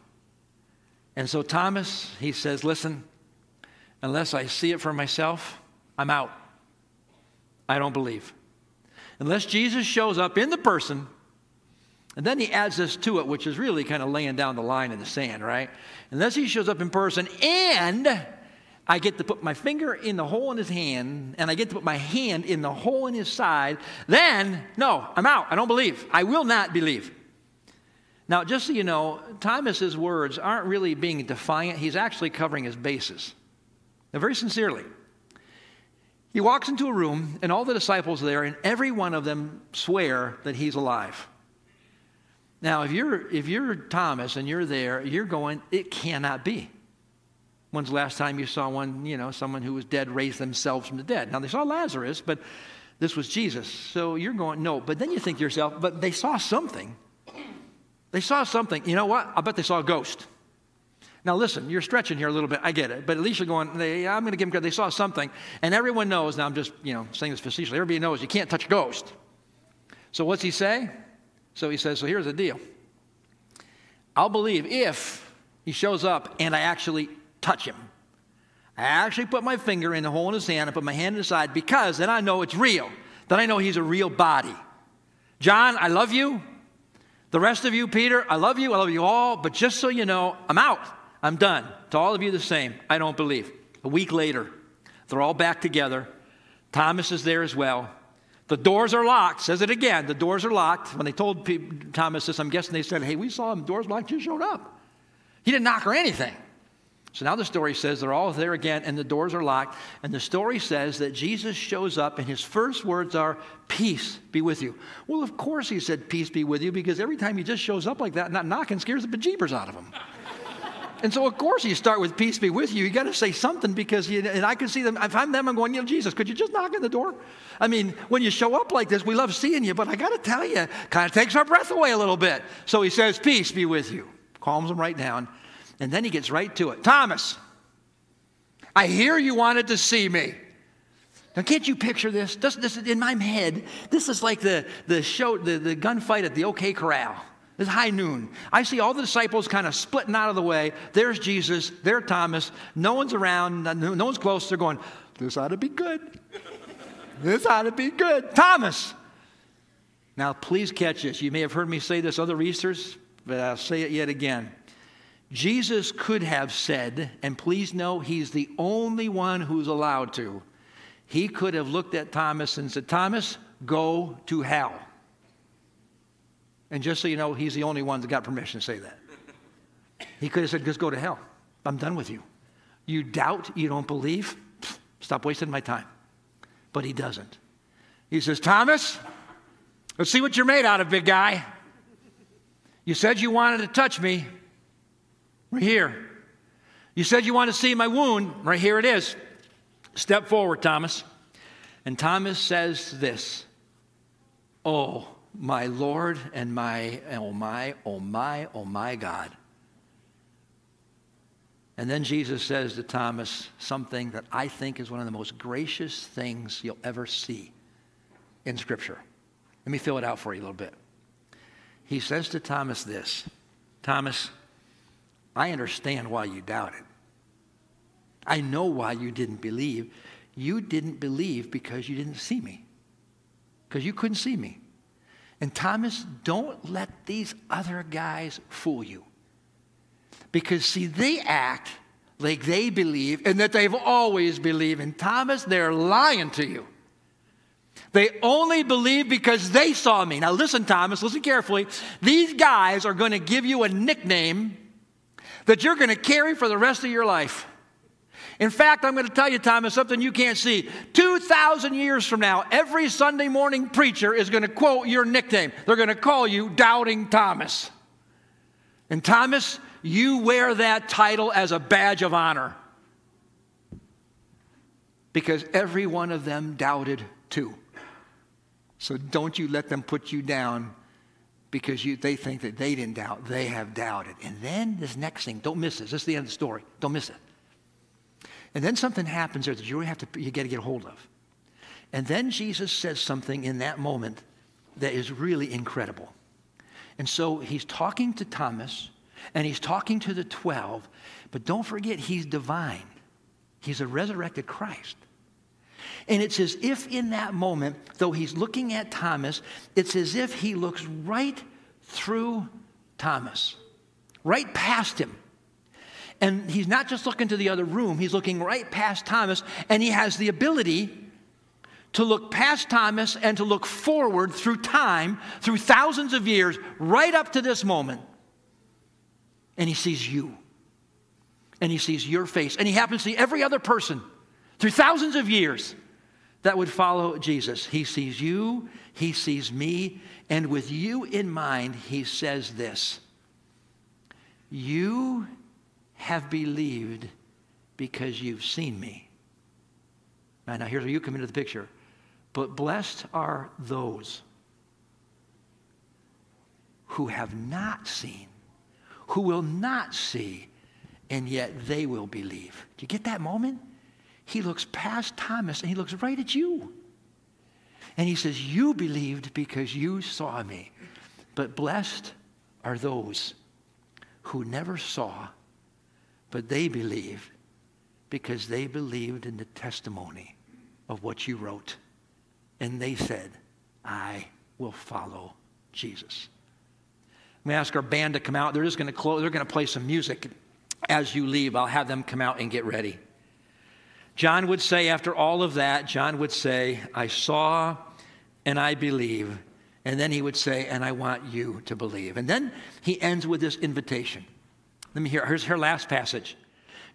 And so Thomas, he says, Listen, unless I see it for myself, I'm out. I don't believe. Unless Jesus shows up in the person, and then he adds this to it, which is really kind of laying down the line in the sand, right? Unless he shows up in person and I get to put my finger in the hole in his hand and I get to put my hand in the hole in his side, then no, I'm out. I don't believe. I will not believe. Now, just so you know, Thomas's words aren't really being defiant. He's actually covering his bases. Now, very sincerely. He walks into a room, and all the disciples are there, and every one of them swear that he's alive. Now, if you're, if you're Thomas and you're there, you're going, it cannot be. When's the last time you saw one, you know, someone who was dead raise themselves from the dead? Now, they saw Lazarus, but this was Jesus. So you're going, no. But then you think to yourself, but they saw something. They saw something. You know what? I bet they saw a ghost. Now, listen, you're stretching here a little bit. I get it. But at least you're going, they, I'm going to give them credit. They saw something. And everyone knows, now I'm just, you know, saying this facetiously, everybody knows you can't touch a ghost. So what's he say? So he says, so here's the deal. I'll believe if he shows up and I actually touch him. I actually put my finger in the hole in his hand and put my hand in his side because then I know it's real. Then I know he's a real body. John, I love you. The rest of you, Peter, I love you. I love you all. But just so you know, I'm out. I'm done. To all of you, the same. I don't believe. A week later, they're all back together. Thomas is there as well. The doors are locked. Says it again. The doors are locked. When they told Thomas this, I'm guessing they said, Hey, we saw him. Doors locked. You showed up. He didn't knock or anything. So now the story says they're all there again and the doors are locked. And the story says that Jesus shows up and his first words are, Peace be with you. Well, of course he said, Peace be with you, because every time he just shows up like that, not knocking scares the bejeebers out of him. And so, of course, you start with Peace be with you. You got to say something because, you, and I can see them, if I'm them, I'm going, You know, Jesus, could you just knock on the door? I mean, when you show up like this, we love seeing you, but I got to tell you, kind of takes our breath away a little bit. So he says, Peace be with you. Calms them right down. And then he gets right to it. Thomas, I hear you wanted to see me. Now, can't you picture this? This, this in my head, this is like the, the show, the, the gunfight at the OK Corral. It's high noon. I see all the disciples kind of splitting out of the way. There's Jesus, there's Thomas. No one's around, no one's close. They're going, This ought to be good. This ought to be good. Thomas. Now, please catch this. You may have heard me say this other Easters, but I'll say it yet again. Jesus could have said, and please know he's the only one who's allowed to, he could have looked at Thomas and said, Thomas, go to hell. And just so you know, he's the only one that got permission to say that. He could have said, just go to hell. I'm done with you. You doubt, you don't believe, stop wasting my time. But he doesn't. He says, Thomas, let's see what you're made out of, big guy. You said you wanted to touch me. Right here. You said you want to see my wound. Right here it is. Step forward, Thomas. And Thomas says this Oh, my Lord and my, oh my, oh my, oh my God. And then Jesus says to Thomas something that I think is one of the most gracious things you'll ever see in Scripture. Let me fill it out for you a little bit. He says to Thomas this Thomas, I understand why you doubted. I know why you didn't believe. You didn't believe because you didn't see me, because you couldn't see me. And Thomas, don't let these other guys fool you. Because, see, they act like they believe and that they've always believed. And Thomas, they're lying to you. They only believe because they saw me. Now, listen, Thomas, listen carefully. These guys are going to give you a nickname that you're going to carry for the rest of your life. In fact, I'm going to tell you, Thomas, something you can't see. 2,000 years from now, every Sunday morning preacher is going to quote your nickname. They're going to call you Doubting Thomas. And Thomas, you wear that title as a badge of honor because every one of them doubted too. So don't you let them put you down because you, they think that they didn't doubt, they have doubted. And then this next thing, don't miss this. This is the end of the story. Don't miss it. And then something happens there that you have to, you got to get a hold of. And then Jesus says something in that moment that is really incredible. And so he's talking to Thomas and he's talking to the 12, but don't forget he's divine. He's a resurrected Christ. And it's as if in that moment, though he's looking at Thomas, it's as if he looks right through Thomas, right past him. And he's not just looking to the other room, he's looking right past Thomas, and he has the ability to look past Thomas and to look forward through time, through thousands of years, right up to this moment. And he sees you. And he sees your face. And he happens to see every other person through thousands of years that would follow Jesus. He sees you, he sees me, and with you in mind, he says this You have believed because you've seen me. Now, here's where you come into the picture. But blessed are those who have not seen, who will not see, and yet they will believe. Do you get that moment? He looks past Thomas and he looks right at you. And he says, You believed because you saw me. But blessed are those who never saw, but they believed because they believed in the testimony of what you wrote. And they said, I will follow Jesus. I'm going to ask our band to come out. They're just going to close, they're going to play some music as you leave. I'll have them come out and get ready. John would say, after all of that, John would say, I saw and I believe. And then he would say, and I want you to believe. And then he ends with this invitation. Let me hear. Here's her last passage.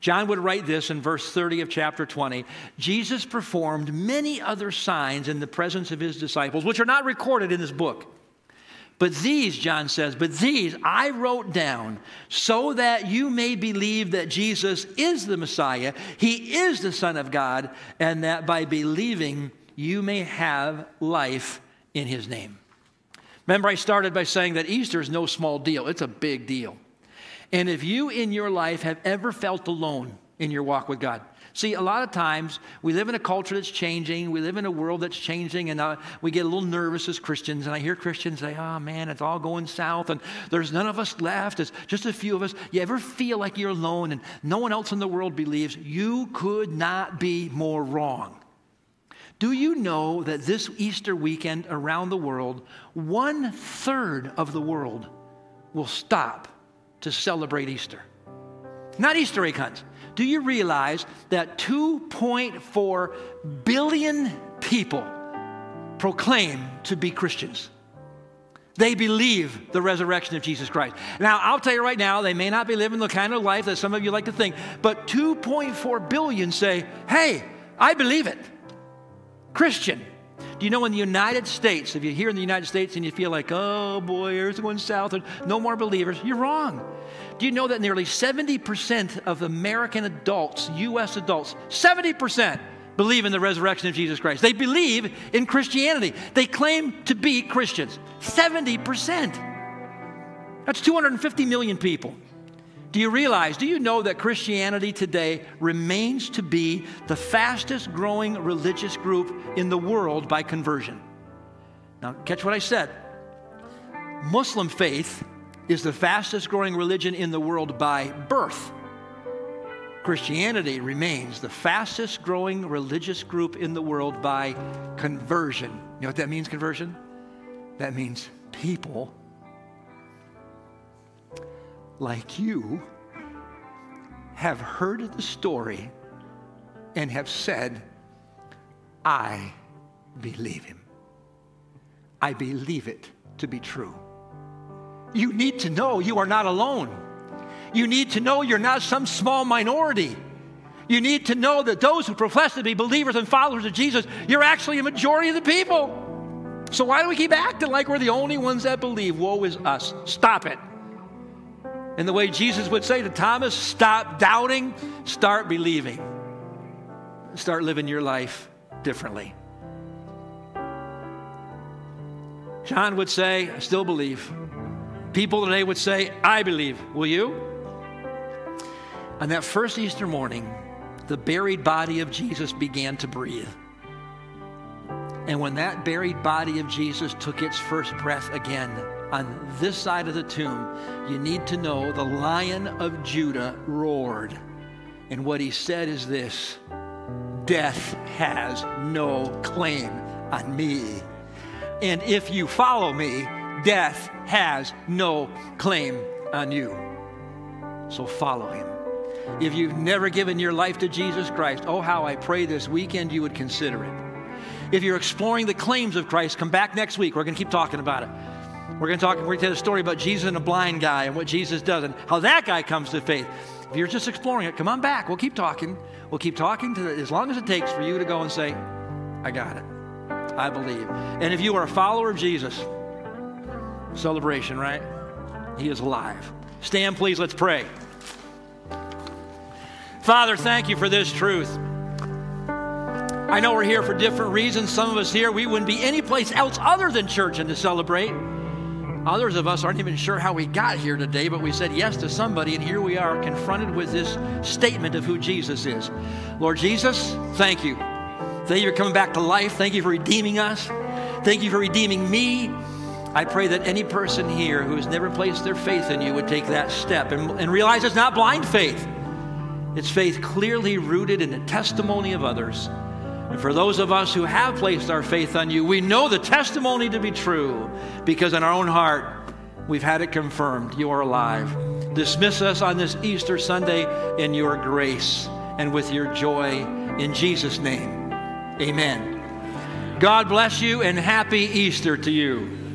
John would write this in verse 30 of chapter 20 Jesus performed many other signs in the presence of his disciples, which are not recorded in this book. But these, John says, but these I wrote down so that you may believe that Jesus is the Messiah, he is the Son of God, and that by believing you may have life in his name. Remember, I started by saying that Easter is no small deal, it's a big deal. And if you in your life have ever felt alone in your walk with God, see, a lot of times we live in a culture that's changing, we live in a world that's changing, and uh, we get a little nervous as Christians. And I hear Christians say, oh man, it's all going south, and there's none of us left, it's just a few of us. You ever feel like you're alone and no one else in the world believes? You could not be more wrong. Do you know that this Easter weekend around the world, one third of the world will stop to celebrate Easter. Not Easter egg hunts. Do you realize that 2.4 billion people proclaim to be Christians? They believe the resurrection of Jesus Christ. Now, I'll tell you right now, they may not be living the kind of life that some of you like to think, but 2.4 billion say, hey, I believe it. Christian. Do you know in the United States, if you're here in the United States and you feel like, oh boy, everything's going south and no more believers, you're wrong. Do you know that nearly 70% of American adults, U.S. adults, 70% believe in the resurrection of Jesus Christ? They believe in Christianity. They claim to be Christians. 70%. That's 250 million people. Do you realize, do you know that Christianity today remains to be the fastest growing religious group in the world by conversion? Now, catch what I said. Muslim faith is the fastest growing religion in the world by birth. Christianity remains the fastest growing religious group in the world by conversion. You know what that means, conversion? That means people like you have heard the story and have said, I believe him. I believe it to be true. You need to know you are not alone. You need to know you're not some small minority. You need to know that those who profess to be believers and followers of Jesus, you're actually a majority of the people. So why do we keep acting like we're the only ones that believe? Woe is us. Stop it. And the way Jesus would say to Thomas, stop doubting, start believing. Start living your life differently. John would say, I still believe. People today would say, I believe. Will you? On that first Easter morning, the buried body of Jesus began to breathe. And when that buried body of Jesus took its first breath again on this side of the tomb, you need to know the lion of Judah roared. And what he said is this Death has no claim on me. And if you follow me, death has no claim on you. So follow him. If you've never given your life to Jesus Christ, oh, how I pray this weekend you would consider it. If you're exploring the claims of Christ, come back next week. We're going to keep talking about it. We're going to talk, we're going to tell a story about Jesus and a blind guy and what Jesus does and how that guy comes to faith. If you're just exploring it, come on back. We'll keep talking. We'll keep talking the, as long as it takes for you to go and say, I got it. I believe. And if you are a follower of Jesus, celebration, right? He is alive. Stand, please. Let's pray. Father, thank you for this truth. I know we're here for different reasons. Some of us here, we wouldn't be any place else other than church and to celebrate. Others of us aren't even sure how we got here today, but we said yes to somebody, and here we are confronted with this statement of who Jesus is. Lord Jesus, thank you. Thank you for coming back to life. Thank you for redeeming us. Thank you for redeeming me. I pray that any person here who has never placed their faith in you would take that step and, and realize it's not blind faith. It's faith clearly rooted in the testimony of others and for those of us who have placed our faith on you, we know the testimony to be true because in our own heart, we've had it confirmed. You are alive. Dismiss us on this Easter Sunday in your grace and with your joy. In Jesus' name, amen. God bless you and happy Easter to you.